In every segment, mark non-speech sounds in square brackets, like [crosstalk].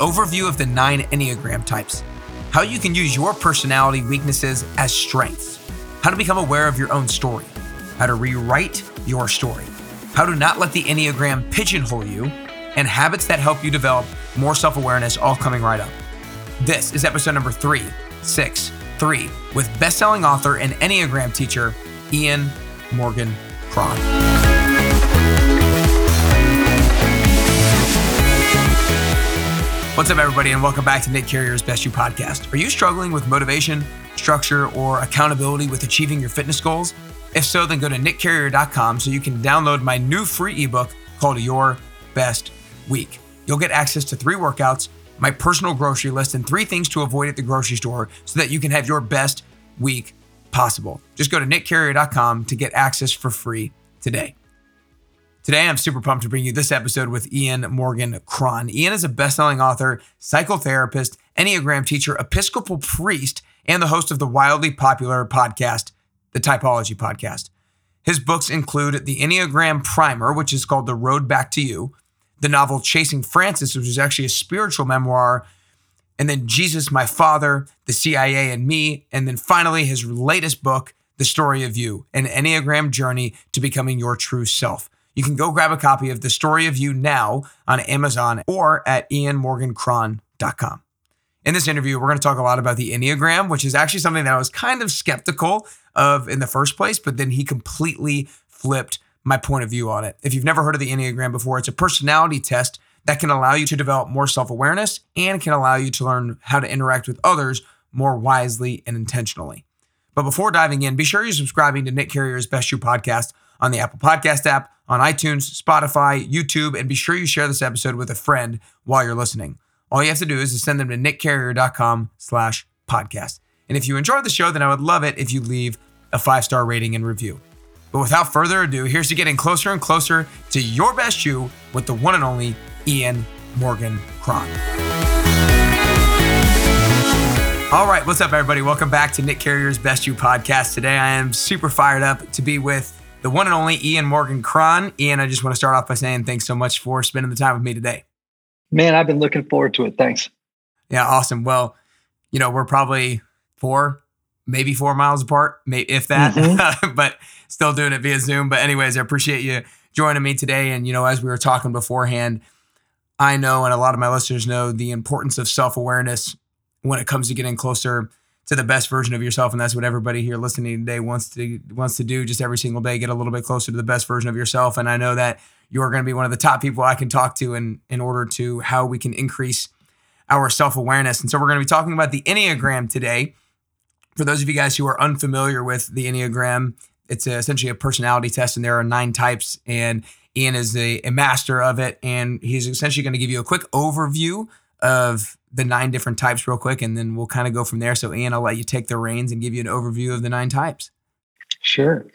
overview of the nine Enneagram types, how you can use your personality weaknesses as strengths, how to become aware of your own story, how to rewrite your story, how to not let the Enneagram pigeonhole you, and habits that help you develop more self awareness, all coming right up. This is episode number three, six, three, with best-selling author and Enneagram teacher Ian Morgan Cron. What's up, everybody, and welcome back to Nick Carrier's Best You podcast. Are you struggling with motivation, structure, or accountability with achieving your fitness goals? If so, then go to nickcarrier.com so you can download my new free ebook called Your Best Week. You'll get access to three workouts, my personal grocery list, and three things to avoid at the grocery store so that you can have your best week possible. Just go to nickcarrier.com to get access for free today. Today, I'm super pumped to bring you this episode with Ian Morgan Cron. Ian is a best-selling author, psychotherapist, Enneagram teacher, Episcopal priest, and the host of the wildly popular podcast, the Typology Podcast. His books include the Enneagram Primer, which is called The Road Back to You, the novel Chasing Francis, which is actually a spiritual memoir, and then Jesus, My Father, The CIA and Me, and then finally his latest book, The Story of You, an Enneagram journey to becoming your true self. You can go grab a copy of The Story of You now on Amazon or at ianmorgancron.com. In this interview, we're going to talk a lot about the Enneagram, which is actually something that I was kind of skeptical of in the first place, but then he completely flipped my point of view on it. If you've never heard of the Enneagram before, it's a personality test that can allow you to develop more self awareness and can allow you to learn how to interact with others more wisely and intentionally. But before diving in, be sure you're subscribing to Nick Carrier's Best You podcast on the Apple Podcast app, on iTunes, Spotify, YouTube, and be sure you share this episode with a friend while you're listening. All you have to do is to send them to nickcarrier.com slash podcast. And if you enjoyed the show, then I would love it if you leave a five-star rating and review. But without further ado, here's to getting closer and closer to your best you with the one and only Ian Morgan Cron. All right, what's up, everybody? Welcome back to Nick Carrier's Best You podcast. Today, I am super fired up to be with the one and only Ian Morgan Cron. Ian, I just want to start off by saying thanks so much for spending the time with me today. Man, I've been looking forward to it. Thanks. Yeah, awesome. Well, you know, we're probably four, maybe four miles apart, maybe if that, mm-hmm. [laughs] but still doing it via Zoom. But anyways, I appreciate you joining me today. And you know, as we were talking beforehand, I know, and a lot of my listeners know, the importance of self awareness when it comes to getting closer to the best version of yourself, and that's what everybody here listening today wants to wants to do. Just every single day, get a little bit closer to the best version of yourself. And I know that you're going to be one of the top people I can talk to in in order to how we can increase our self awareness. And so we're going to be talking about the Enneagram today. For those of you guys who are unfamiliar with the Enneagram, it's essentially a personality test, and there are nine types. And Ian is a, a master of it, and he's essentially going to give you a quick overview of the nine different types real quick, and then we'll kind of go from there. So, Ian, I'll let you take the reins and give you an overview of the nine types. Sure.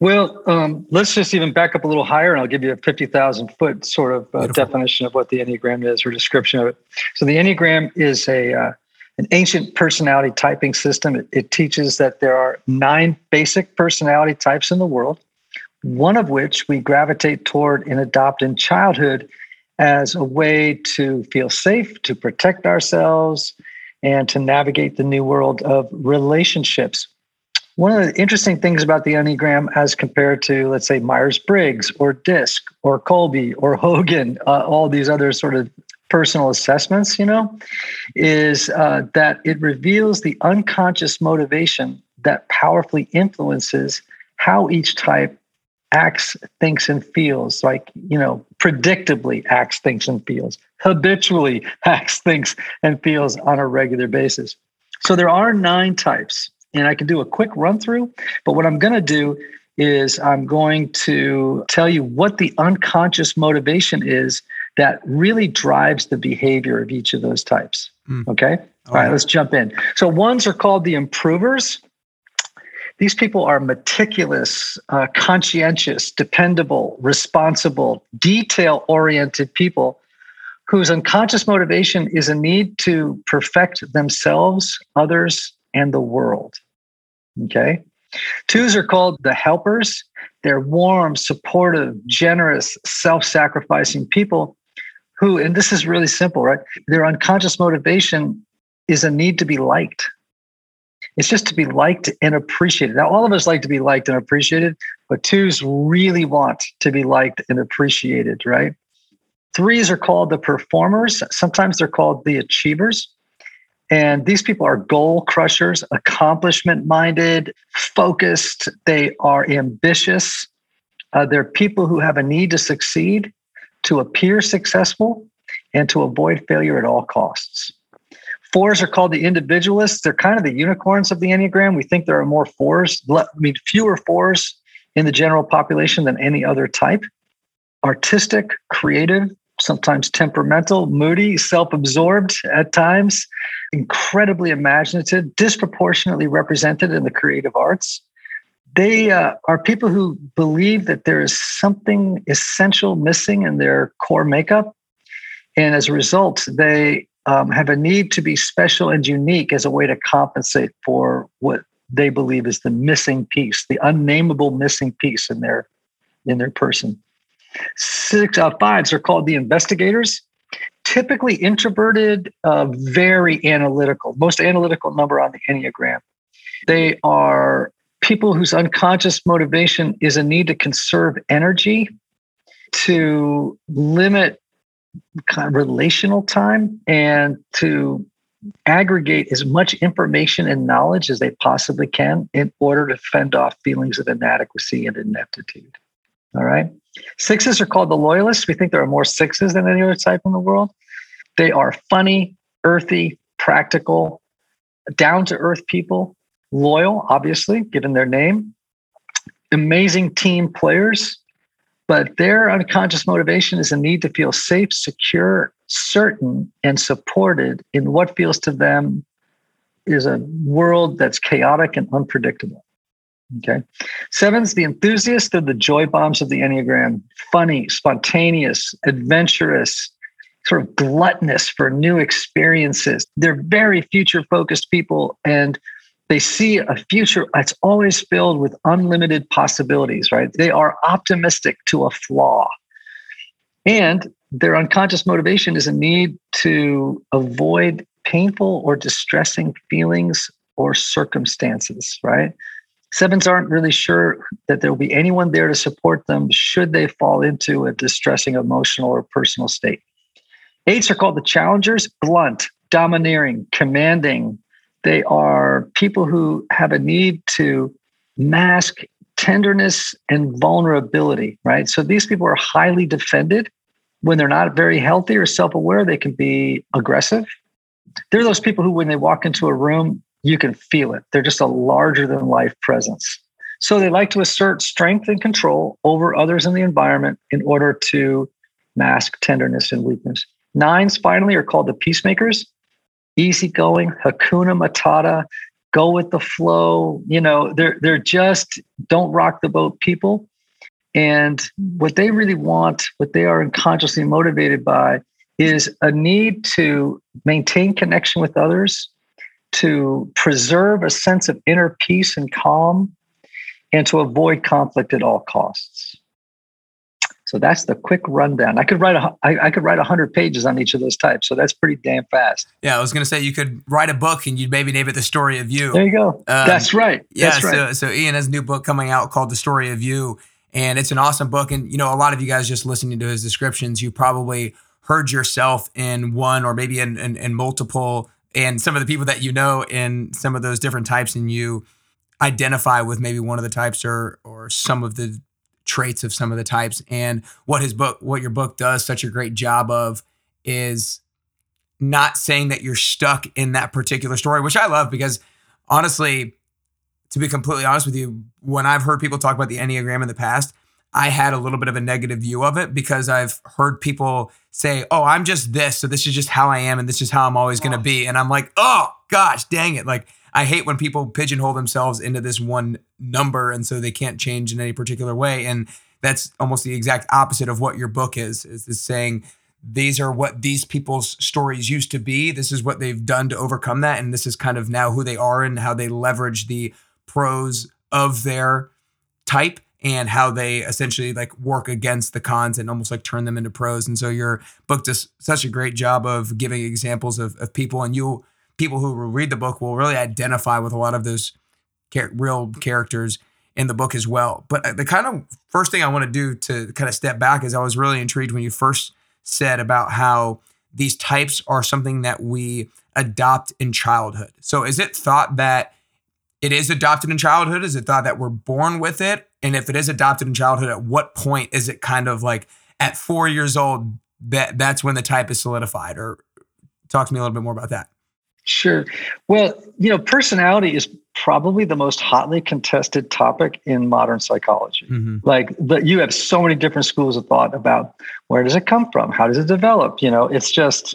Well, um, let's just even back up a little higher, and I'll give you a 50,000 foot sort of uh, definition of what the Enneagram is or description of it. So, the Enneagram is a uh, an ancient personality typing system. It, it teaches that there are nine basic personality types in the world, one of which we gravitate toward and adopt in childhood as a way to feel safe, to protect ourselves, and to navigate the new world of relationships. One of the interesting things about the Enneagram, as compared to, let's say, Myers Briggs or DISC or Kolbe or [laughs] Hogan, uh, all these other sort of personal assessments, you know, is uh, that it reveals the unconscious motivation that powerfully influences how each type acts, thinks, and feels like, you know, predictably acts, thinks, and feels, habitually [laughs] acts, thinks, and feels on a regular basis. So there are nine types, and I can do a quick run through, but what I'm going to do is I'm going to tell you what the unconscious motivation is that really drives the behavior of each of those types. Mm. Okay. All right, let's jump in. So, ones are called the improvers. These people are meticulous, uh, conscientious, dependable, responsible, detail oriented people whose unconscious motivation is a need to perfect themselves, others, and the world. Okay. Twos are called the helpers. They're warm, supportive, generous, self sacrificing people who, and this is really simple, right? Their unconscious motivation is a need to be liked. It's just to be liked and appreciated. Now, all of us like to be liked and appreciated, but twos really want to be liked and appreciated, right? Threes are called the performers. Sometimes they're called the achievers. And these people are goal crushers, accomplishment minded, focused. They are ambitious. Uh, they're people who have a need to succeed, to appear successful, and to avoid failure at all costs. Fours are called the individualists. They're kind of the unicorns of the Enneagram. We think there are more fours, I mean, fewer fours in the general population than any other type. Artistic, creative, sometimes temperamental, moody, self absorbed at times, incredibly imaginative, disproportionately represented in the creative arts. They uh, are people who believe that there is something essential missing in their core makeup. And as a result, they um, have a need to be special and unique as a way to compensate for what they believe is the missing piece, the unnameable missing piece in their in their person. Six uh, fives are called the investigators. Typically introverted, uh, very analytical, most analytical number on the Enneagram. They are people whose unconscious motivation is a need to conserve energy, to limit kind of relational time, and to aggregate as much information and knowledge as they possibly can in order to fend off feelings of inadequacy and ineptitude. All right. Sixes are called the loyalists. We think there are more sixes than any other type in the world. They are funny, earthy, practical, down to earth people, loyal, obviously, given their name, amazing team players, but their unconscious motivation is a need to feel safe, secure, certain, and supported in what feels to them is a world that's chaotic and unpredictable. Okay. Seven's the enthusiast of the joy bombs of the Enneagram funny, spontaneous, adventurous, sort of gluttonous for new experiences. They're very future focused people and they see a future that's always filled with unlimited possibilities, right? They are optimistic to a flaw. And their unconscious motivation is a need to avoid painful or distressing feelings or circumstances, right? Sevens aren't really sure that there will be anyone there to support them should they fall into a distressing emotional or personal state. Eights are called the challengers, blunt, domineering, commanding. They are people who have a need to mask tenderness and vulnerability, right? So these people are highly defended. When they're not very healthy or self aware, they can be aggressive. They're those people who, when they walk into a room, you can feel it. They're just a larger than life presence. So they like to assert strength and control over others in the environment in order to mask tenderness and weakness. Nines finally are called the peacemakers, easygoing, hakuna matata, go with the flow. You know, they're they're just don't rock the boat people. And what they really want, what they are unconsciously motivated by, is a need to maintain connection with others, to preserve a sense of inner peace and calm and to avoid conflict at all costs. So that's the quick rundown. I could write a I, I could write hundred pages on each of those types. So that's pretty damn fast. Yeah, I was gonna say you could write a book and you'd maybe name it "The Story of You." There you go. Um, that's right. Yeah. That's right. So so Ian has a new book coming out called "The Story of You," and it's an awesome book. And you know, a lot of you guys just listening to his descriptions, you probably heard yourself in one or maybe in, in, in multiple and some of the people that you know in some of those different types and you identify with maybe one of the types or or some of the traits of some of the types and what his book what your book does such a great job of is not saying that you're stuck in that particular story which I love because honestly to be completely honest with you when I've heard people talk about the enneagram in the past I had a little bit of a negative view of it because I've heard people say, "Oh, I'm just this, so this is just how I am and this is how I'm always going to be." And I'm like, "Oh, gosh, dang it." Like I hate when people pigeonhole themselves into this one number and so they can't change in any particular way and that's almost the exact opposite of what your book is is, saying these are what these people's stories used to be. This is what they've done to overcome that and this is kind of now who they are and how they leverage the pros of their type and how they essentially like work against the cons and almost like turn them into pros. And so your book does such a great job of giving examples of, of people and you people who read the book will really identify with a lot of those char- real characters in the book as well. But uh, the kind of first thing I want to do to kind of step back is I was really intrigued when you first said about how these types are something that we adopt in childhood. So is it thought that it is adopted in childhood? Is it thought that we're born with it? And if it is adopted in childhood, at what point is it kind of like at four years old that that's when the type is solidified? Or talk to me a little bit more about that. Sure. Well, you know, personality is probably the most hotly contested topic in modern psychology. Mm-hmm. Like the, you have so many different schools of thought about where does it come from? How does it develop? You know, it's just,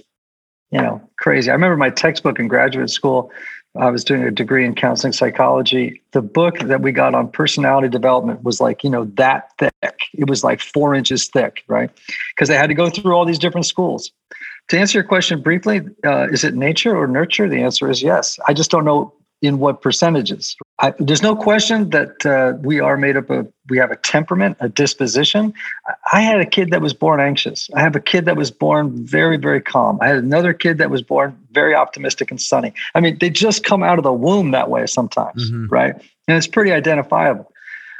you know, crazy. I remember my textbook in graduate school. I was doing a degree in counseling psychology. The book that we got on personality development was like, you know, that thick. It was like four inches thick, right? Because they had to go through all these different schools. To answer your question briefly, uh, is it nature or nurture? The answer is yes. I just don't know in what percentages. I, there's no question that uh, we are made up of, we have a temperament, a disposition. I had a kid that was born anxious. I have a kid that was born very, very calm. I had another kid that was born very optimistic and sunny. I mean, they just come out of the womb that way sometimes, mm-hmm. right? And it's pretty identifiable.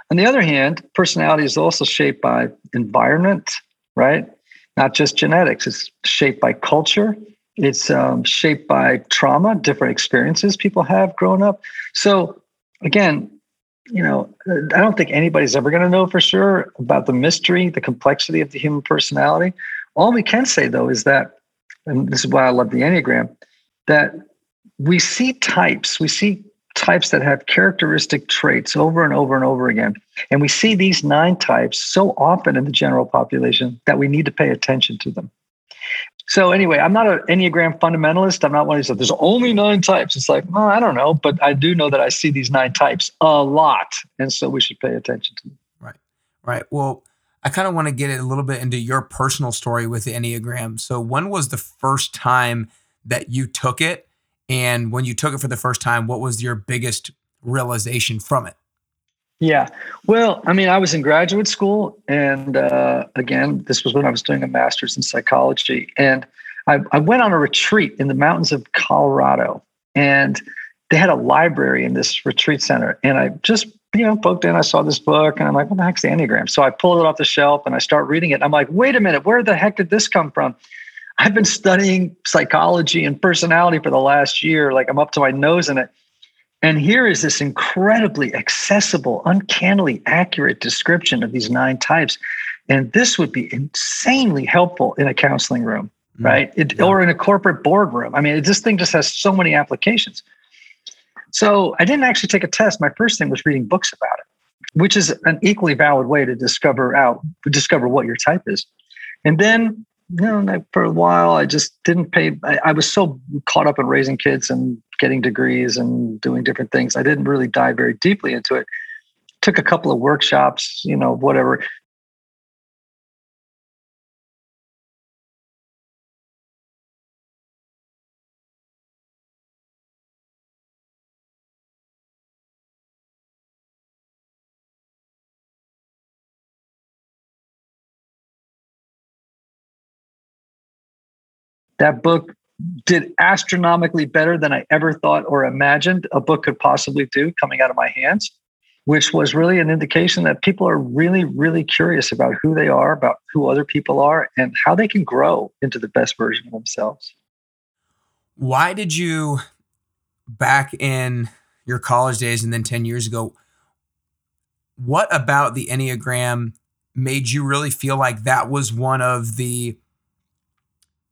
On the other hand, personality is also shaped by environment, right? Not just genetics. It's shaped by culture. It's um, shaped by trauma, different experiences people have growing up. So, again, you know, I don't think anybody's ever going to know for sure about the mystery, the complexity of the human personality. All we can say, though, is that, and this is why I love the Enneagram, that we see types, we see types that have characteristic traits over and over and over again. And we see these nine types so often in the general population that we need to pay attention to them. So anyway, I'm not an Enneagram fundamentalist. I'm not one who says there's only nine types. It's like, well, I don't know, but I do know that I see these nine types a lot. And so we should pay attention to them. Right. Right. Well, I kind of want to get a little bit into your personal story with the Enneagram. So when was the first time that you took it? And when you took it for the first time, what was your biggest realization from it? Yeah. Well, I mean, I was in graduate school. And uh, again, this was when I was doing a master's in psychology. And I, I went on a retreat in the mountains of Colorado. And they had a library in this retreat center. And I just, you know, poked in, I saw this book, and I'm like, what the heck's the Enneagram? So I pulled it off the shelf and I start reading it. I'm like, wait a minute, where the heck did this come from? I've been studying psychology and personality for the last year. Like I'm up to my nose in it. And here is this incredibly accessible, uncannily accurate description of these nine types. And this would be insanely helpful in a counseling room, mm right? It, yeah. Or in a corporate boardroom. I mean, this thing just has so many applications. So I didn't actually take a test. My first thing was reading books about it, which is an equally valid way to discover out, discover what your type is. And then you know, for a while, I just didn't pay. I, I, was so caught up in raising kids and getting degrees and doing different things. I didn't really dive very deeply into it. Took a couple of workshops, you know, whatever. That book did astronomically better than I ever thought or imagined a book could possibly do coming out of my hands, which was really an indication that people are really, really curious about who they are, about who other people are, and how they can grow into the best version of themselves. Why did you, back in your college days and then 10 years ago, what about the Enneagram made you really feel like that was one of the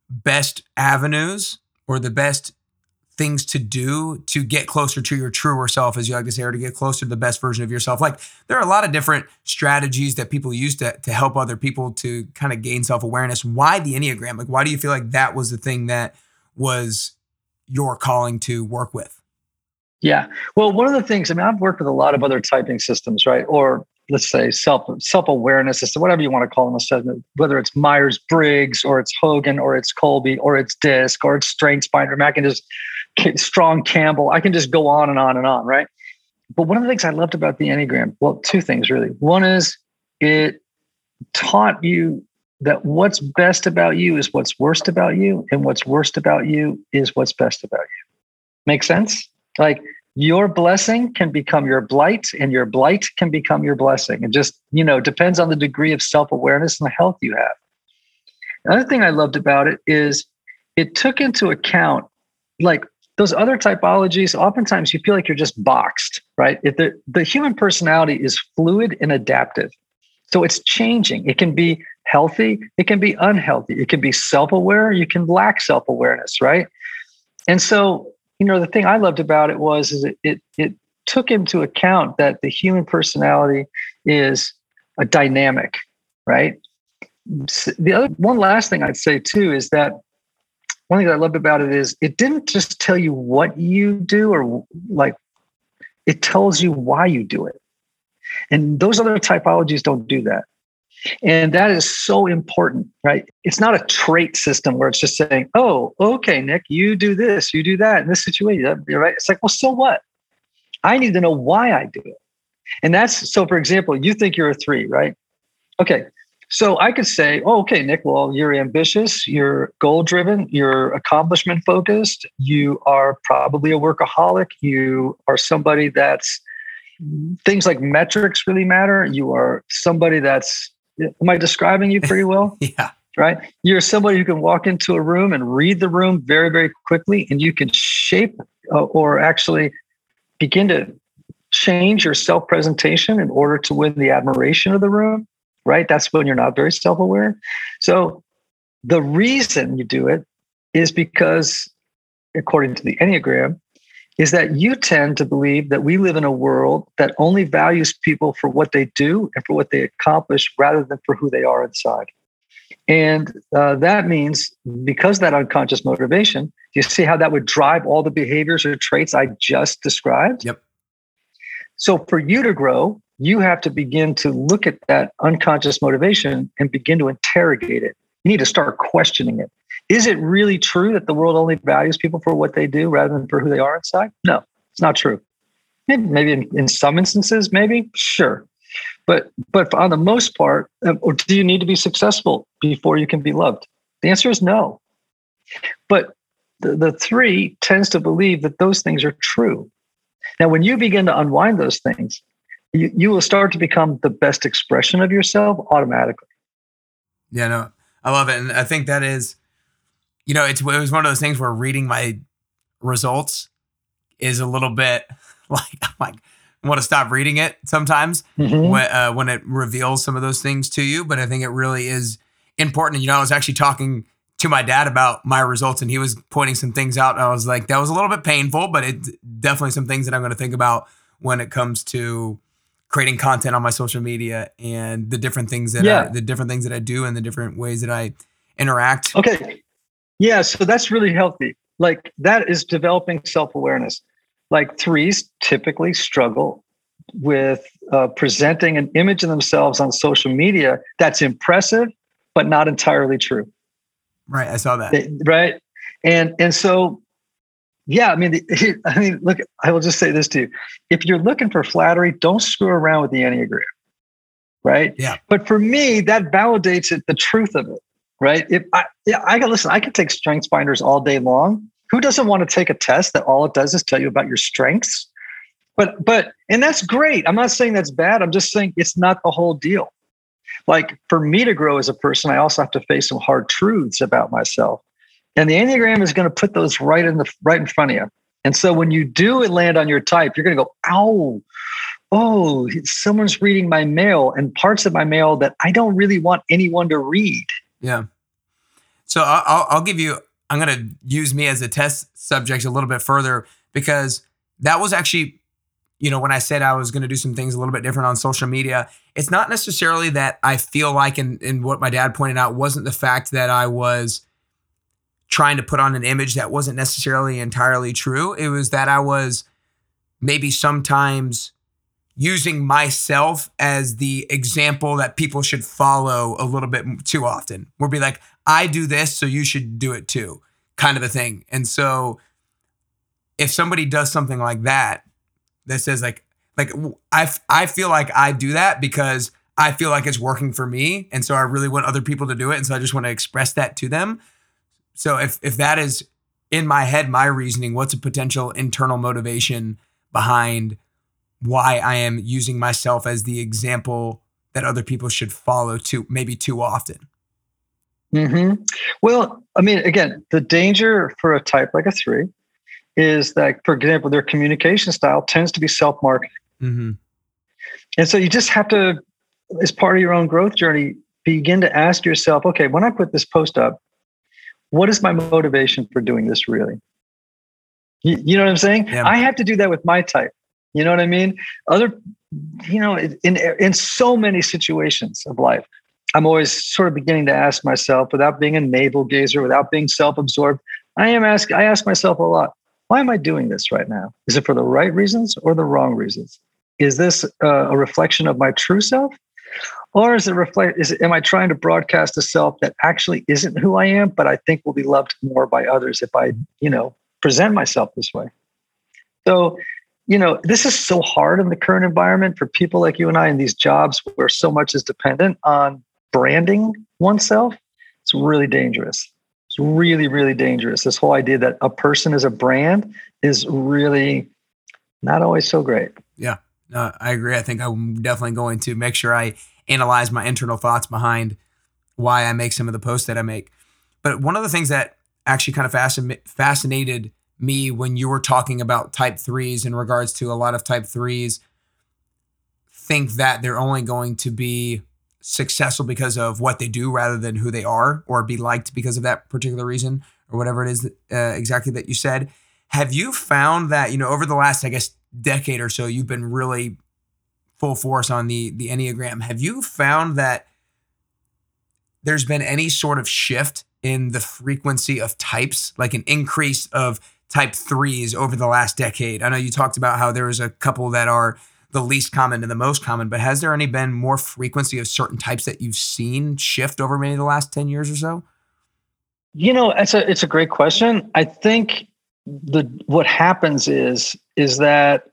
best avenues or the best things to do to get closer to your truer self, as you like to say, or to get closer to the best version of yourself. Like there are a lot of different strategies that people use to, to help other people to kind of gain self awareness. Why the Enneagram? Like, why do you feel like that was the thing that was your calling to work with? Yeah. Well, one of the things, I mean, I've worked with a lot of other typing systems, right? Or let's say self self awareness as to whatever you want to call an assessment, whether it's Myers Briggs or it's Hogan or it's Kolbe or it's DISC or it's Strengths Finder, I can just Strong Campbell. I can just go on and on and on, right? but one of the things I loved about the Enneagram, well, two things really. One is it taught you that what's best about you is what's worst about you, and what's worst about you is what's best about you. Make sense? Like your blessing can become your blight, and your blight can become your blessing. It just, you know, depends on the degree of self awareness and the health you have. Another thing I loved about it is it took into account like those other typologies oftentimes you feel like you're just boxed right if the, the human personality is fluid and adaptive so it's changing it can be healthy it can be unhealthy it can be self-aware you can lack self-awareness right and so you know the thing i loved about it was is it it, it took into account that the human personality is a dynamic right the other one last thing i'd say too is that one thing that I loved about it is it didn't just tell you what you do or like it tells you why you do it. And those other typologies don't do that. And that is so important, right? It's not a trait system where it's just saying, oh, okay, Nick, you do this, you do that in this situation, uh, right? It's like, well, so what? I need to know why I do it. And that's so, for example, you think you're a three, right? Okay, so I could say, oh, okay, Nick, well, you're ambitious, you're goal driven, you're accomplishment focused, you are probably a workaholic, you are somebody that's things like metrics really matter. You are somebody that's, am I describing you pretty well? [laughs] yeah. Right. You're somebody who can walk into a room and read the room very, very quickly, and you can shape uh, or actually begin to change your self presentation in order to win the admiration of the room right? That's when you're not very self aware. So the reason you do it is because, according to the Enneagram, is that you tend to believe that we live in a world that only values people for what they do and for what they accomplish rather than for who they are inside. And uh, that means because that unconscious motivation, do you see how that would drive all the behaviors or traits I just described? Yep. So for you to grow, you have to begin to look at that unconscious motivation and begin to interrogate it. You need to start questioning it. Is it really true that the world only values people for what they do rather than for who they are inside? No, it's not true. Maybe, in, in some instances, maybe, sure. But but on the most part, uh, do you need to be successful before you can be loved? The answer is no. But the, the three tends to believe that those things are true. Now, when you begin to unwind those things, you, you will start to become the best expression of yourself automatically. Yeah, no, I love it. And I think that is, you know, it's, it was one of those things where reading my results is a little bit [laughs] like, I'm like, I want to stop reading it sometimes mm-hmm. when, uh, when it reveals some of those things to you. But I think it really is important. You know, I was actually talking to my dad about my results and he was pointing some things out. And I was like, that was a little bit painful, but it's definitely some things that I'm going to think about when it comes to creating content on my social media and the different things that yeah. I, the different things that I do and the different ways that I interact. Okay. Yeah, so that's really healthy. Like that is developing self-awareness. Like threes typically struggle with uh, presenting an image of themselves on social media that's impressive but not entirely true. Right, I saw that. Right? And and so yeah, I mean, the, [laughs] I mean, look, I will just say this to you: if you're looking for flattery, don't screw around with the enneagram, right? Yeah. But for me, that validates it, the truth of it, right? If I, yeah, I can listen, I can take strengths finders all day long. Who doesn't want to take a test that all it does is tell you about your strengths? But but and that's great. I'm not saying that's bad. I'm just saying it's not the whole deal. Like for me to grow as a person, I also have to face some hard truths about myself. And the Enneagram is going to put those right in the right in front of you. And so when you do it land on your type, you're going to go, ow, oh, someone's reading my mail and parts of my mail that I don't really want anyone to read. Yeah. So I'll, I'll give you, I'm going to use me as a test subject a little bit further because that was actually, you know, when I said I was going to do some things a little bit different on social media, it's not necessarily that I feel like, and, and what my dad pointed out wasn't the fact that I was trying to put on an image that wasn't necessarily entirely true. It was that I was maybe sometimes using myself as the example that people should follow a little bit too often. We'll be like, I do this, so you should do it too, kind of a thing. And so if somebody does something like that, that says like, like I I feel like I do that because I feel like it's working for me, and so I really want other people to do it, and so I just want to express that to them. So if if that is in my head, my reasoning, what's a potential internal motivation behind why I am using myself as the example that other people should follow too, maybe too often? hmm Well, I mean, again, the danger for a type like a three is that, for example, their communication style tends to be self marketing. Mm-hmm. And so you just have to, as part of your own growth journey, begin to ask yourself okay, when I put this post up, what is my motivation for doing this really? You, you know what I'm saying? Yeah. I have to do that with my type. You know what I mean? Other, you know, in in so many situations of life, I'm always sort of beginning to ask myself, without being a navel gazer, without being self-absorbed, I am ask I ask myself a lot, why am I doing this right now? Is it for the right reasons or the wrong reasons? Is this uh, a reflection of my true self? Or is it reflect is it, am I trying to broadcast a self that actually isn't who I am, but I think will be loved more by others if I, you know, present myself this way? So you know, this is so hard in the current environment for people like you and I in these jobs where so much is dependent on branding oneself. It's really dangerous. It's really, really dangerous. This whole idea that a person is a brand is really not always so great. Yeah, no, I agree. I think I'm definitely going to make sure I analyze my internal thoughts behind why I make some of the posts that I make. But one of the things that actually kind of fascin- fascinated me when you were talking about type threes in regards to a lot of type threes think that they're only going to be successful because of what they do rather than who they are or be liked because of that particular reason or whatever it is uh, exactly that you said. Have you found that you know over the last i guess decade or so you've been really full force on the the enneagram. Have you found that there's been any sort of shift in the frequency of types like an increase of type threes over the last decade? I know you talked about how there was a couple that are the least common and the most common, but has there any been more frequency of certain types that you've seen shift over maybe the last 10 years or so? You know, it's a it's a great question. I think the what happens is is that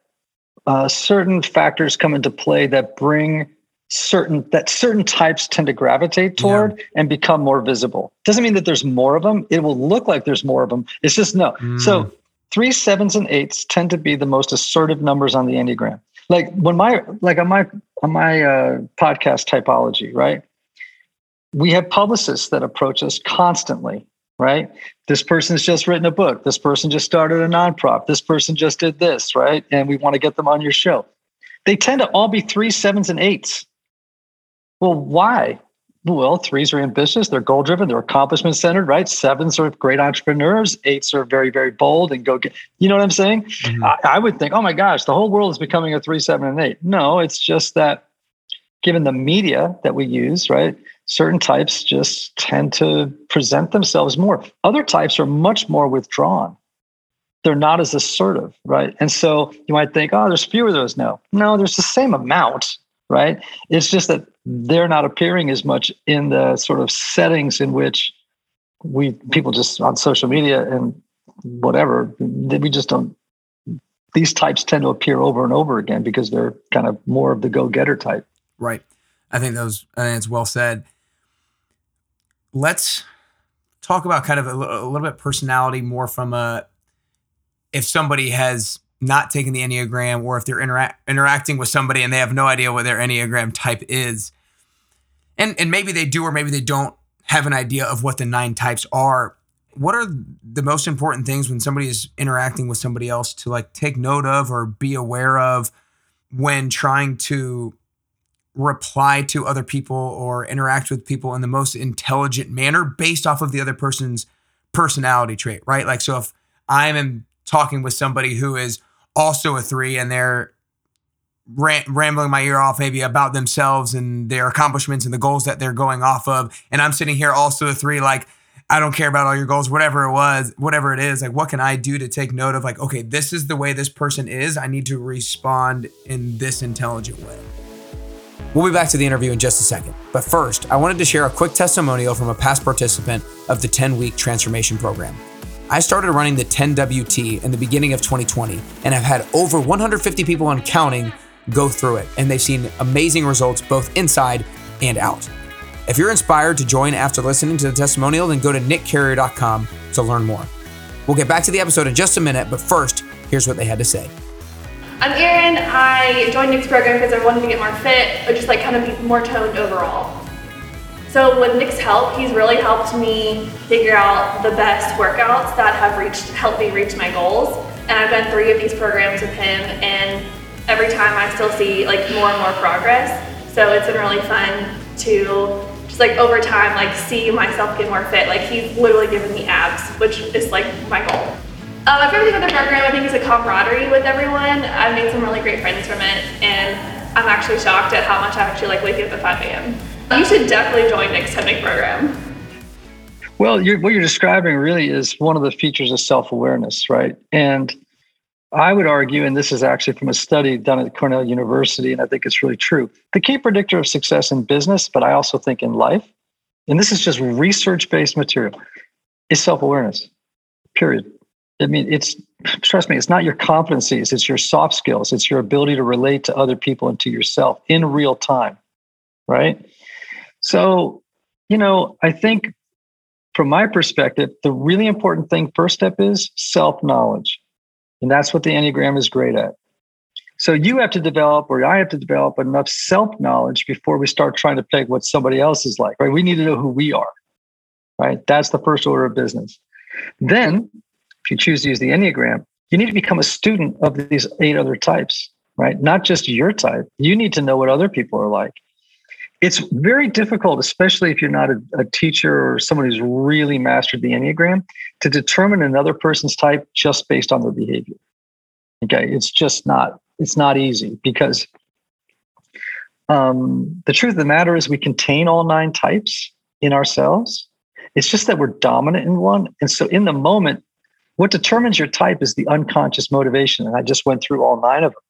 uh, certain factors come into play that bring certain that certain types tend to gravitate toward yeah. and become more visible. Doesn't mean that there's more of them. It will look like there's more of them. It's just no. Mm. So three, sevens, and eights tend to be the most assertive numbers on the Enneagram. Like when my like on my on my uh, podcast typology, right? We have publicists that approach us constantly, right? This person's just written a book. This person just started a nonprofit. This person just did this, right? And we want to get them on your show. They tend to all be three, sevens, and eights well, why? Well, threes are ambitious, they're goal driven, they're accomplishment centered, right? Sevens are great entrepreneurs, eights are very, very bold and go get, you know what I'm saying? Mm-hmm. I, I would think, oh my gosh, the whole world is becoming a three, seven, and eight. No, it's just that given the media that we use, right? Certain types just tend to present themselves more. Other types are much more withdrawn. They're not as assertive, right? And so you might think, oh, there's fewer of those. No, no, there's the same amount, right? It's just that they're not appearing as much in the sort of settings in which we people just on social media and whatever we just don't these types tend to appear over and over again because they're kind of more of the go-getter type. Right. I think those i think it's well said. Let's talk about kind of a, a little bit personality more from a if somebody has not taking the enneagram or if they're intera- interacting with somebody and they have no idea what their enneagram type is. And and maybe they do or maybe they don't have an idea of what the nine types are. What are the most important things when somebody is interacting with somebody else to like take note of or be aware of when trying to reply to other people or interact with people in the most intelligent manner based off of the other person's personality trait right? Like so if i'm talking with somebody who is also a three and they're rambling my ear off maybe about themselves and their accomplishments and the goals that they're going off of. And I'm sitting here also a three, like, I don't care about all your goals, whatever it was, whatever it is. Like, what can I do to take note of, like, okay, this is the way this person is. I need to respond in this intelligent way. We'll be back to the interview in just a second. But first, I wanted to share a quick testimonial from a past participant of the 10 week transformation program. I started running the 10WT in the beginning of 2020 and I've had over 150 people on counting go through it, and they've seen amazing results both inside and out. If you're inspired to join after listening to the testimonial, then go to nickcarrier.com to learn more. We'll get back to the episode in just a minute, but first, here's what they had to say. I'm Erin. I joined Nick's program because I wanted to get more fit, or just like kind of be more toned overall. So with Nick's help, he's really helped me figure out the best workouts that have reached helped me reach my goals. And I've done three of these programs with him, and every time I still see like more and more progress. So it's been really fun to just like over time like see myself get more fit. Like he's literally given me abs, which is like my goal. Um, my favorite thing about the program, I think, is the camaraderie with everyone. I've made some really great friends from it, and I'm actually shocked at how much I actually like wake up at 5 a.m. You should definitely join Nick's 10 program. Well, you're, what you're describing really is one of the features of self awareness, right? And I would argue, and this is actually from a study done at Cornell University, and I think it's really true. The key predictor of success in business, but I also think in life, and this is just research based material, is self awareness, period. I mean, it's, trust me, it's not your competencies, it's your soft skills, it's your ability to relate to other people and to yourself in real time, right? So, you know, I think from my perspective, the really important thing, first step is self knowledge. And that's what the Enneagram is great at. So you have to develop, or I have to develop enough self knowledge before we start trying to peg what somebody else is like, right? We need to know who we are, right? That's the first order of business. Then, if you choose to use the Enneagram, you need to become a student of these eight other types, right? Not just your type. You need to know what other people are like. It's very difficult, especially if you're not a, a teacher or someone who's really mastered the Enneagram, to determine another person's type just based on their behavior. Okay, it's just not it's not easy because um, the truth of the matter is we contain all nine types in ourselves. It's just that we're dominant in one, and so in the moment, what determines your type is the unconscious motivation. And I just went through all nine of them.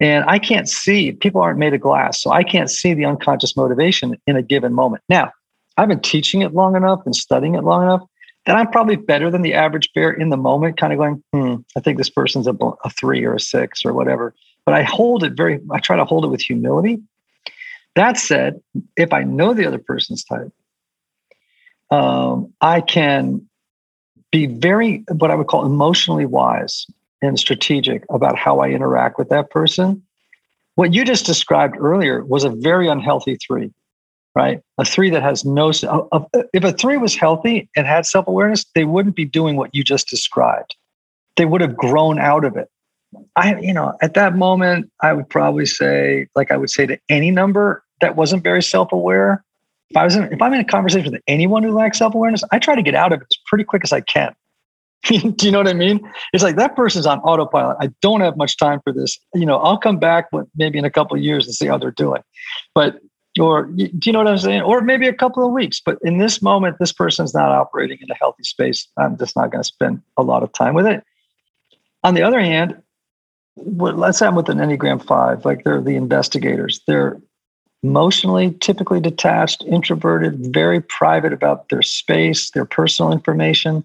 And I can't see, people aren't made of glass. So I can't see the unconscious motivation in a given moment. Now, I've been teaching it long enough and studying it long enough that I'm probably better than the average bear in the moment, kind of going, hmm, I think this person's a, a three or a six or whatever. But I hold it very, I try to hold it with humility. That said, if I know the other person's type, um, I can be very, what I would call emotionally wise and strategic about how I interact with that person. What you just described earlier was a very unhealthy three, right? A three that has no, if a three was healthy and had self awareness, they wouldn't be doing what you just described. They would have grown out of it. I, you know, at that moment, I would probably say, like I would say to any number that wasn't very self aware, if I was in, if I'm in a conversation with anyone who lacks self awareness, I try to get out of it as pretty quick as I can. [laughs] Do you know what I mean? It's like that person's on autopilot. I don't have much time for this. You know, I'll come back maybe in a couple of years and see how they're doing. But or do you know what I'm saying? Or maybe a couple of weeks. But in this moment, this person's not operating in a healthy space. I'm just not going to spend a lot of time with it. On the other hand, let's say I'm with an Enneagram Five, like they're the investigators. They're emotionally typically detached, introverted, very private about their space, their personal information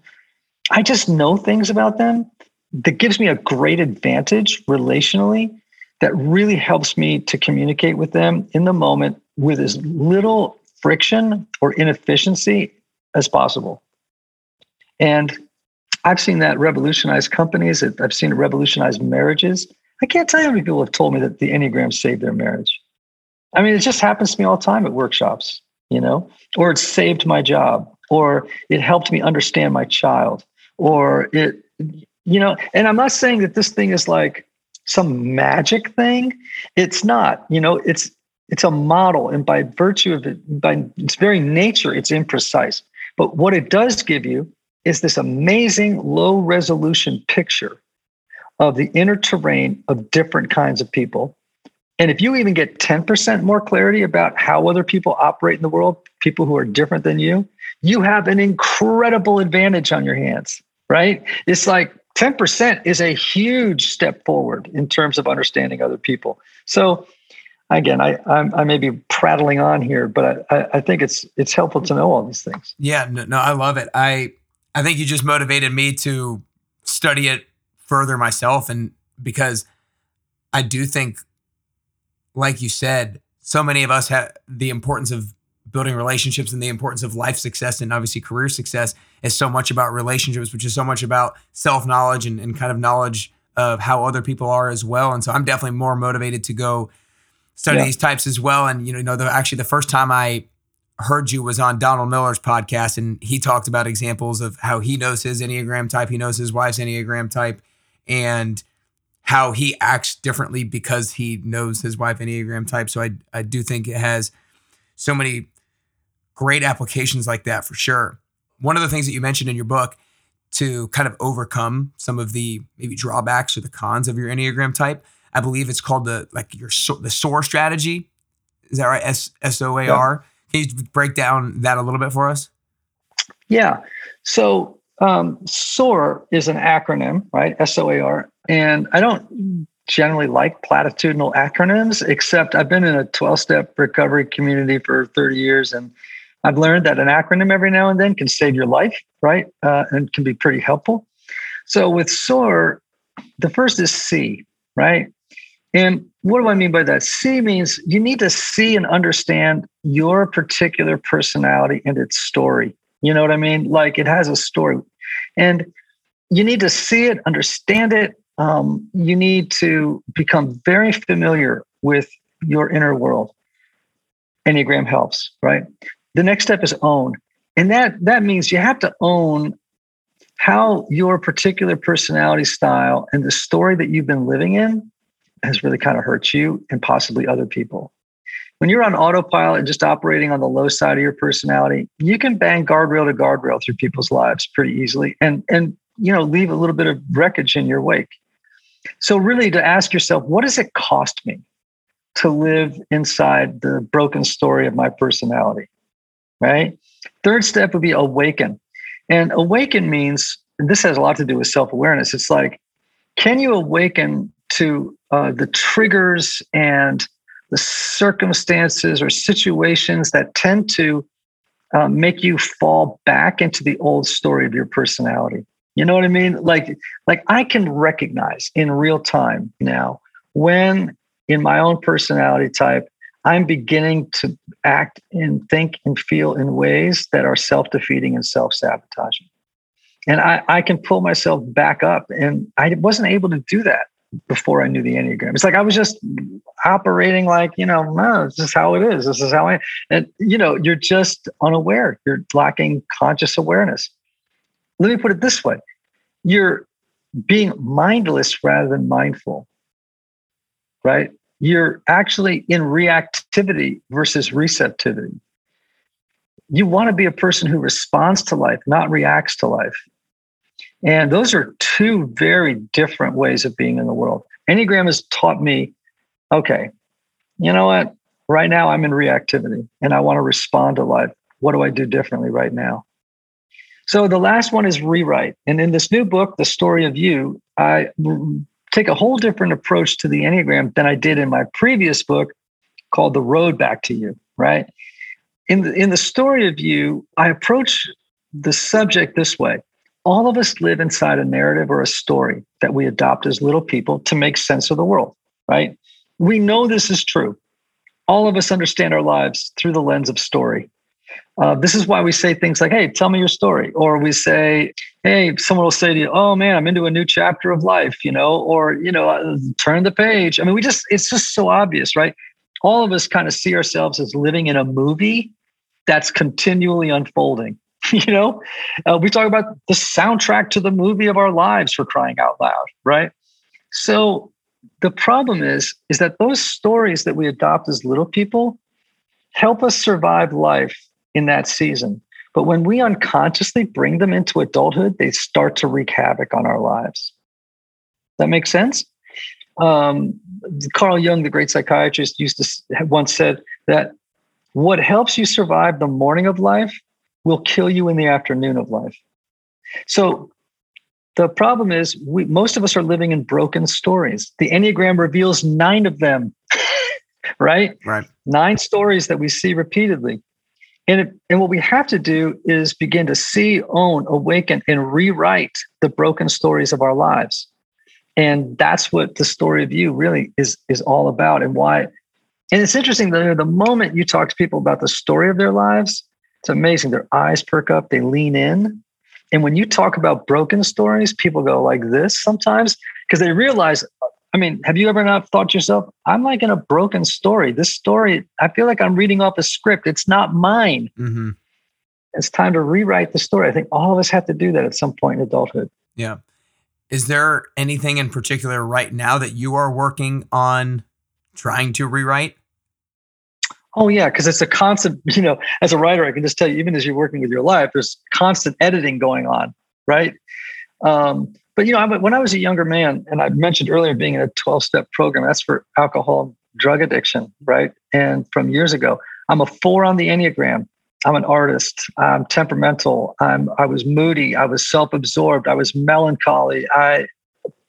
I just know things about them that gives me a great advantage relationally that really helps me to communicate with them in the moment with as little friction or inefficiency as possible. And I've seen that revolutionize companies. I've seen it revolutionize marriages. I can't tell you how many people have told me that the Enneagram saved their marriage. I mean, it just happens to me all the time at workshops, you know, or it saved my job, or it helped me understand my child, or it you know and i'm not saying that this thing is like some magic thing. It's not you know it's it's a model and by virtue of it by its very nature it's imprecise. But what it does give you is this amazing low resolution picture of the inner terrain of different kinds of people. And if you even get 10% more clarity about how other people operate in the world people who are different than you you have an incredible advantage on your hands right? It's like 10% is a huge step forward in terms of understanding other people. So again, I, I'm, i may be prattling on here, but I, I think it's it's helpful to know all these things. Yeah, no, no, I love it. I I think you just motivated me to study it further myself, and because I do think like you said, so many of us have the importance of building relationships and the importance of life success and obviously career success is so much about relationships, which is so much about self knowledge and, and kind of knowledge of how other people are as well. And so I'm definitely more motivated to go study yeah. these types as well. And you know, you the, actually the first time I heard you was on Donald Miller's podcast, and he talked about examples of how he knows his Enneagram type, he knows his wife's Enneagram type, and how he acts differently because he knows his wife Enneagram type. So I I do think it has so many great applications like that for sure. One of the things that you mentioned in your book to kind of overcome some of the maybe drawbacks or the cons of your Enneagram type, I believe it's called the like your the SOAR strategy. Is that right? S S O A R. Can you break down that a little bit for us? Yeah. So um, SOAR is an acronym, right? S O A R. And I don't generally like platitudinal acronyms, except I've been in a 12 step recovery community for 30 years. And I've learned that an acronym every now and then can save your life, right? Uh, and can be pretty helpful. So with SOAR, the first is C, right? And what do I mean by that? C means you need to see and understand your particular personality and its story. You know what I mean? Like it has a story. And you need to see it, understand it. Um, you need to become very familiar with your inner world. Enneagram helps, right? The next step is own. And that that means you have to own how your particular personality style and the story that you've been living in has really kind of hurt you and possibly other people. When you're on autopilot and just operating on the low side of your personality, you can bang guardrail to guardrail through people's lives pretty easily and and you know leave a little bit of wreckage in your wake. So really to ask yourself, what does it cost me to live inside the broken story of my personality? Right? Third step would be awaken. And awaken means this has a lot to do with self-awareness. It's like, can you awaken to uh, the triggers and the circumstances or situations that tend to uh, make you fall back into the old story of your personality. You know what I mean? Like, like I can recognize in real time now when in my own personality type, I'm beginning to act and think and feel in ways that are self-defeating and self-sabotaging. And I, I can pull myself back up. And I wasn't able to do that before I knew the Enneagram. It's like I was just operating like, you know, no, this is how it is. This is how I, and you know, you're just unaware. You're lacking conscious awareness. Let me put it this way you're being mindless rather than mindful, right? You're actually in reactivity versus receptivity. You want to be a person who responds to life, not reacts to life. And those are two very different ways of being in the world. Enneagram has taught me okay, you know what? Right now I'm in reactivity and I want to respond to life. What do I do differently right now? So the last one is rewrite. And in this new book, The Story of You, I take a whole different approach to the Enneagram than I did in my previous book called The Road Back to You, right? In the, in the story of you, I approach the subject this way all of us live inside a narrative or a story that we adopt as little people to make sense of the world, right? We know this is true. All of us understand our lives through the lens of story. Uh, this is why we say things like, hey, tell me your story. Or we say, hey, someone will say to you, oh man, I'm into a new chapter of life, you know, or, you know, uh, turn the page. I mean, we just, it's just so obvious, right? All of us kind of see ourselves as living in a movie that's continually unfolding. [laughs] you know uh, we talk about the soundtrack to the movie of our lives for crying out loud right so the problem is is that those stories that we adopt as little people help us survive life in that season but when we unconsciously bring them into adulthood they start to wreak havoc on our lives that makes sense um, carl jung the great psychiatrist used to once said that what helps you survive the morning of life will kill you in the afternoon of life. So the problem is we most of us are living in broken stories. The Enneagram reveals nine of them. [laughs] right? Right. Nine stories that we see repeatedly. And, and what we have to do is begin to see, own, awaken, and rewrite the broken stories of our lives. And that's what the story of you really is, is all about and why And it's interesting that the moment you talk to people about the story of their lives, it's amazing. Their eyes perk up, they lean in. And when you talk about broken stories, people go like this sometimes because they realize, I mean, have you ever not thought to yourself, I'm like in a broken story. This story, I feel like I'm reading off a script. It's not mine. Mm-hmm. It's time to rewrite the story. I think all of us have to do that at some point in adulthood. Yeah. Is there anything in particular right now that you are working on trying to rewrite? Oh yeah, because it's a constant. [laughs] You know, as a writer, I can just tell you, even as you're working with your life, there's constant editing going on, right? Um, but you know, when I was a younger man, and I mentioned earlier being in a 12-step program, that's for alcohol and drug addiction, right? And from years ago, I'm a four on the Enneagram. I'm an artist. I'm temperamental. I'm I was moody. I was self-absorbed. I was melancholy. I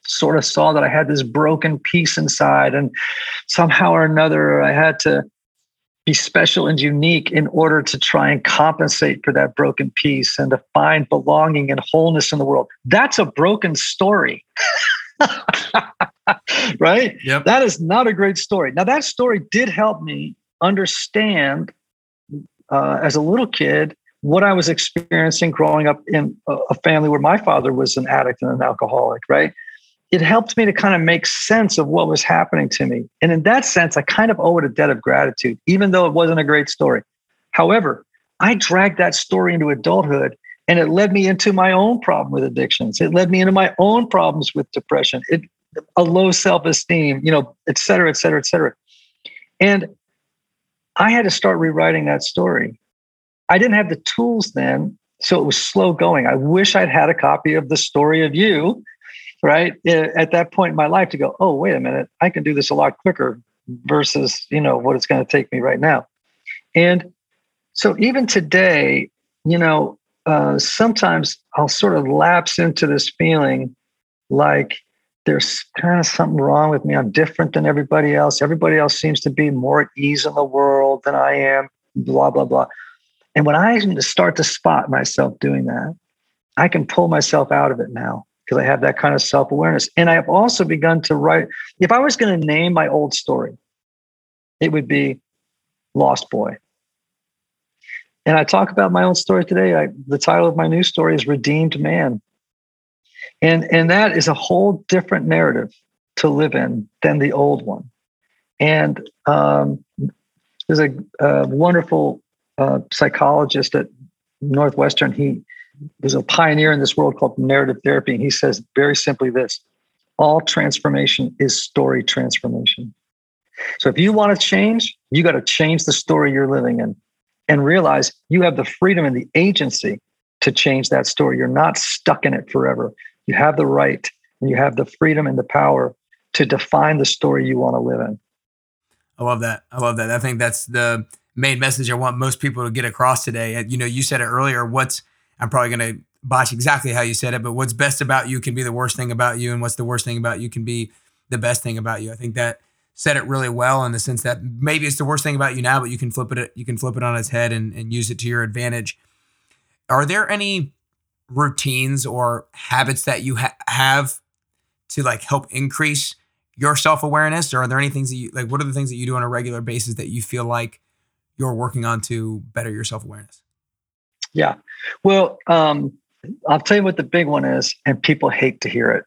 sort of saw that I had this broken piece inside, and somehow or another, I had to be special and unique in order to try and compensate for that broken piece and to find belonging and wholeness in the world. That's a broken story. [laughs] right? Yep. That is not a great story. Now, that story did help me understand uh, as a little kid what I was experiencing growing up in a family where my father was an addict and an alcoholic, right? It helped me to kind of make sense of what was happening to me. And in that sense, I kind of owe it a debt of gratitude, even though it wasn't a great story. However, I dragged that story into adulthood and it led me into my own problem with addictions. It led me into my own problems with depression, it, a low self-esteem, you know, et cetera, et cetera, et cetera. And I had to start rewriting that story. I didn't have the tools then, so it was slow going. I wish I'd had a copy of the story of you right? At that point in my life to go oh wait a minute i can do this a lot quicker versus you know what it's going to take me right now. And so even today you know uh, sometimes i'll sort of lapse into this feeling like there's kind of something wrong with me i'm different than everybody else everybody else seems to be more at ease in the world than i am blah blah blah. And when i start to spot myself doing that i can pull myself out of it now because I have that kind of self awareness. And I have also begun to write. If I was going to name my old story, it would be Lost Boy. And I talk about my own story today. I, the title of my new story is Redeemed Man. And, and that is a whole different narrative to live in than the old one. And um, there's a, a wonderful uh, psychologist at Northwestern. He there's a pioneer in this world called narrative therapy. And he says very simply this all transformation is story transformation. So if you want to change, you got to change the story you're living in and realize you have the freedom and the agency to change that story. You're not stuck in it forever. You have the right and you have the freedom and the power to define the story you want to live in. I love that. I love that. I think that's the main message I want most people to get across today. You know, you said it earlier. What's I'm probably going to botch exactly how you said it, but what's best about you can be the worst thing about you, and what's the worst thing about you can be the best thing about you. I think that said it really well in the sense that maybe it's the worst thing about you now, but you can flip it you can flip it on its head and, and use it to your advantage. Are there any routines or habits that you ha- have to like help increase your self-awareness or are there any things that you like what are the things that you do on a regular basis that you feel like you're working on to better your self-awareness yeah. Well, um, I'll tell you what the big one is, and people hate to hear it.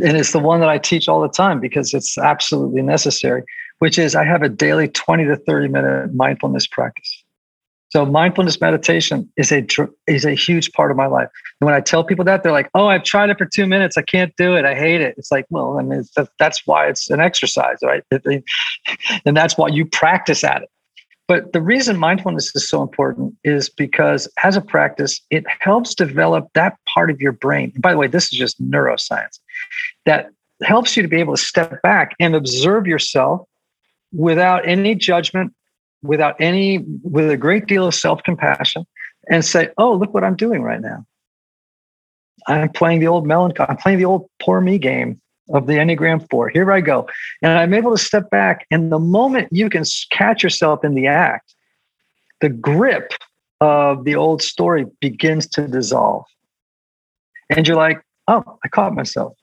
And it's the one that I teach all the time because it's absolutely necessary, which is I have a daily 20 to 30 minute mindfulness practice. So mindfulness meditation is a is a huge part of my life. And when I tell people that, they're like, "Oh, I've tried it for two minutes. I can't do it. I hate it." It's like, well, I mean, that's why it's an exercise, right? [laughs] And that's why you practice at it. But the reason mindfulness is so important is because as a practice, it helps develop that part of your brain. by the way, this is just neuroscience that helps you to be able to step back and observe yourself without any judgment, without any, with a great deal of self compassion, and say, oh, look what I'm doing right now. I'm playing the old melancholy, I'm playing the old poor me game of the Enneagram 4. Here I go. And I'm able to step back. And the moment you can catch yourself in the act, the grip of the old story begins to dissolve. And you're like, oh, I caught myself.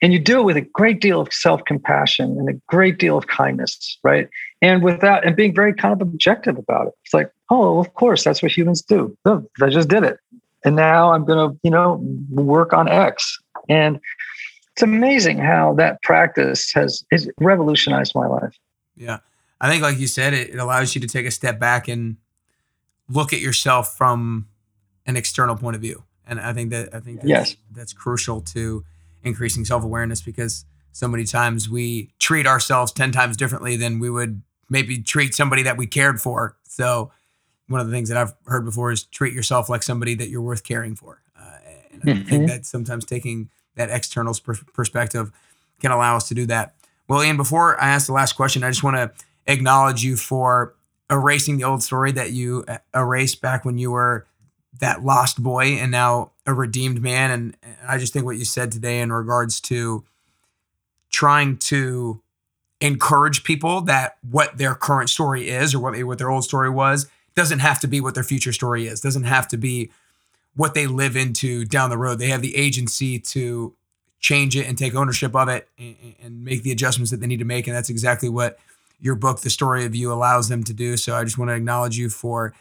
and you do it with a great deal of self-compassion and a great deal of kindness right and without and being very kind of objective about it it's like oh of course that's what humans do i just did it and now i'm going to you know work on x and it's amazing how that practice has, has revolutionized my life yeah i think like you said it, it allows you to take a step back and look at yourself from an external point of view and i think that i think that's, yes. that's crucial to increasing self awareness because so many times we treat ourselves 10 times differently than we would maybe treat somebody that we cared for. So, one of the things that I've heard before is treat yourself like somebody that you're worth caring for. Uh, and mm-hmm. I think that sometimes taking that external perspective can allow us to do that. Well, Ian, before I ask the last question, I just want to acknowledge you for erasing the old story that you uh, erased back when you were that lost boy and now a redeemed man. And I just think what you said today in regards to trying to encourage people that what their current story is or what, what their old story was doesn't have to be what their future story is, doesn't have to be what they live into down the road. They have the agency to change it and take ownership of it and, and make the adjustments that they need to make. And that's exactly what your book, The Story of You, allows them to do. So I just want to acknowledge you for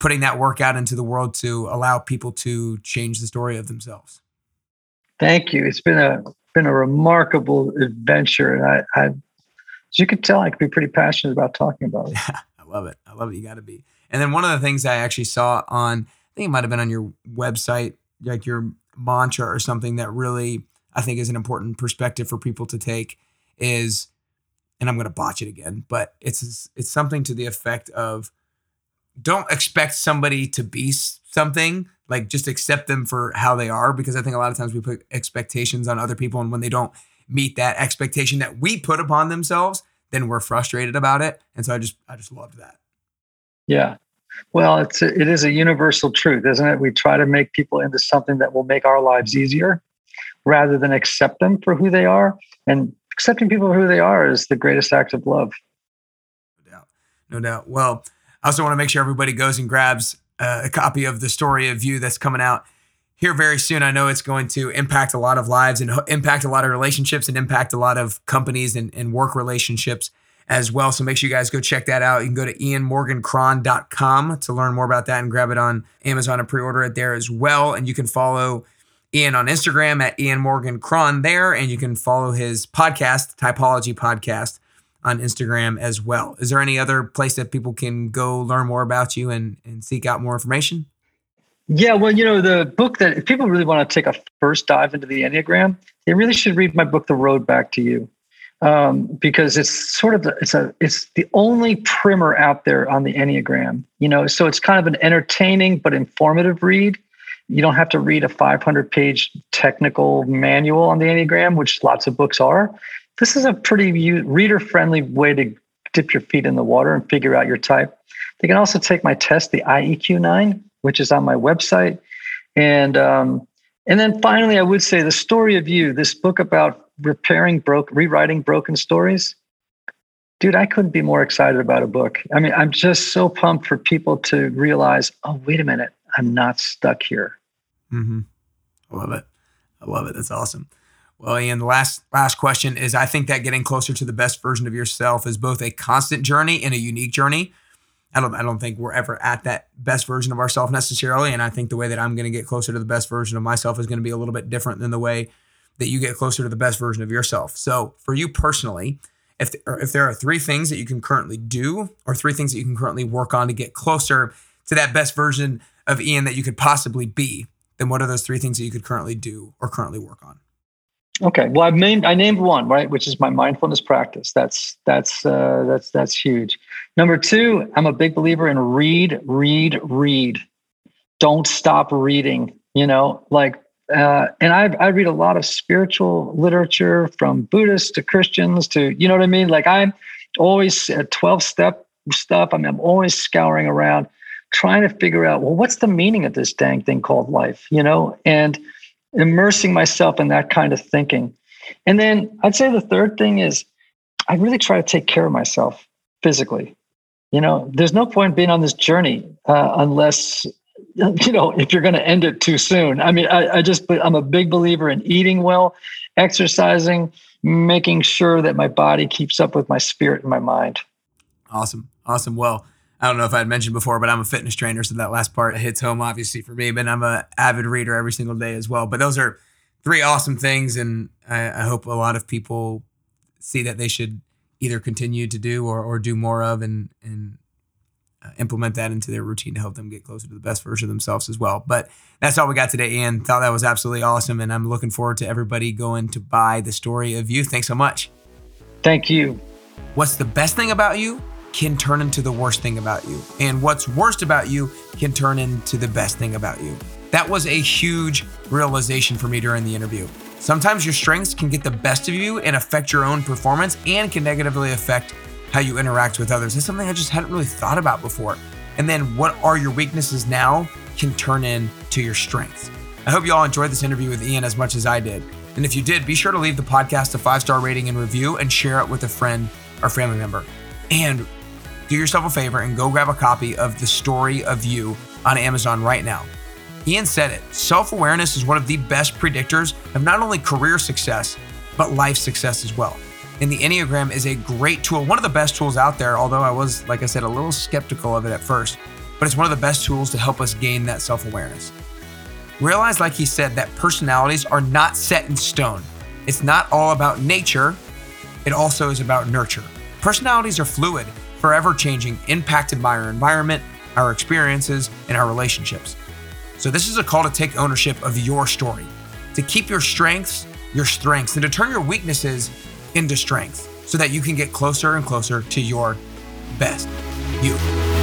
putting that work out into the world to allow people to change the story of themselves. Thank you. It's been a been a remarkable adventure, and I, I as you can tell, I can be pretty passionate about talking about it. Yeah, [laughs] I love it. I love it. You got to be. And then one of the things I actually saw on, think it might have been on your website, like your mantra or something that really I think is an important perspective for people to take is, and I'm going to botch it again, but it's it's something to the effect of don't expect somebody to be something like just accept them for how they are because i think a lot of times we put expectations on other people and when they don't meet that expectation that we put upon themselves then we're frustrated about it and so i just i just loved that. Yeah well it's a, it is a universal truth isn't it? We try to make people into something that will make our lives easier rather than accept them for who they are. And accepting people for who they are is the greatest act of love. No doubt. No doubt. Well I also want to make sure everybody goes and grabs uh, a copy of the story of you that's coming out here very soon. I know it's going to impact a lot of lives and impact a lot of relationships and impact a lot of companies and, and work relationships as well. So make sure you guys go check that out. You can go to ianmorgancron.com to learn more about that and grab it on Amazon and pre-order it there as well. And you can follow Ian on Instagram at Ian there, and you can follow his podcast, Typology Podcast, on Instagram as well. Is there any other place that people can go learn more about you and, and seek out more information? Yeah, well, you know, the book that if people really want to take a first dive into the Enneagram, they really should read my book, The Road Back to You, um, because it's sort of the, it's a it's the only primer out there on the Enneagram. You know, so it's kind of an entertaining but informative read. You don't have to read a 500 page technical manual on the Enneagram, which lots of books are this is a pretty reader friendly way to dip your feet in the water and figure out your type. They can also take my test, the IEQ 9, which is on my website. And um, and then finally, I would say the story of you, this book about repairing broke, rewriting broken stories. Dude, I couldn't be more excited about a book. I mean, I'm just so pumped for people to realize, oh, wait a minute, I'm not stuck here. Mm-hmm. I love it. I love it. That's awesome. Well, Ian, the last last question is I think that getting closer to the best version of yourself is both a constant journey and a unique journey. I don't I don't think we're ever at that best version of ourselves necessarily. And I think the way that I'm going to get closer to the best version of myself is going to be a little bit different than the way that you get closer to the best version of yourself. So for you personally, if if there are three things that you can currently do or three things that you can currently work on to get closer to that best version of Ian that you could possibly be, then what are those three things that you could currently do or currently work on? Okay. Well, I've named I named one right, which is my mindfulness practice. That's that's uh, that's that's huge. Number two, I'm a big believer in read, read, read. Don't stop reading. You know, like, uh, and I I read a lot of spiritual literature from Buddhists to Christians to you know what I mean. Like I'm always at twelve step stuff. I mean, I'm always scouring around, trying to figure out well, what's the meaning of this dang thing called life? You know, and immersing myself in that kind of thinking. And then I'd say the third thing is I really try to take care of myself physically. You know, there's no point being on this journey uh, unless, [laughs] you know, if you're going to end it too soon. I mean, I, I just, I'm a big believer in eating well exercising, making sure that my body keeps up with my spirit and my mind. Awesome. Awesome. Well, I don't know if I'd mentioned before, but I'm a fitness trainer, so that last part hits home obviously for me. But I'm an avid reader every single day as well. But those are three awesome things, and I, I hope a lot of people see that they should either continue to do or, or do more of, and and implement that into their routine to help them get closer to the best version of themselves as well. But that's all we got today, Ian. Thought that was absolutely awesome, and I'm looking forward to everybody going to buy the story of you. Thanks so much. Thank you. What's the best thing about you? can turn into the worst thing about you. And what's worst about you can turn into the best thing about you. That was a huge realization for me during the interview. Sometimes your strengths can get the best of you and affect your own performance and can negatively affect how you interact with others. That's something I just hadn't really thought about before. And then what are your weaknesses now can turn into your strengths. I hope you all enjoyed this interview with Ian as much as I did. And if you did, be sure to leave the podcast a five star rating and review and share it with a friend or family member. And do yourself a favor and go grab a copy of The Story of You on Amazon right now. Ian said it self awareness is one of the best predictors of not only career success, but life success as well. And the Enneagram is a great tool, one of the best tools out there, although I was, like I said, a little skeptical of it at first. But it's one of the best tools to help us gain that self awareness. Realize, like he said, that personalities are not set in stone. It's not all about nature, it also is about nurture. Personalities are fluid forever changing, impacted by our environment, our experiences, and our relationships. So, this is a call to take ownership of your story, to keep your strengths your strengths, and to turn your weaknesses into strength so that you can get closer and closer to your best you.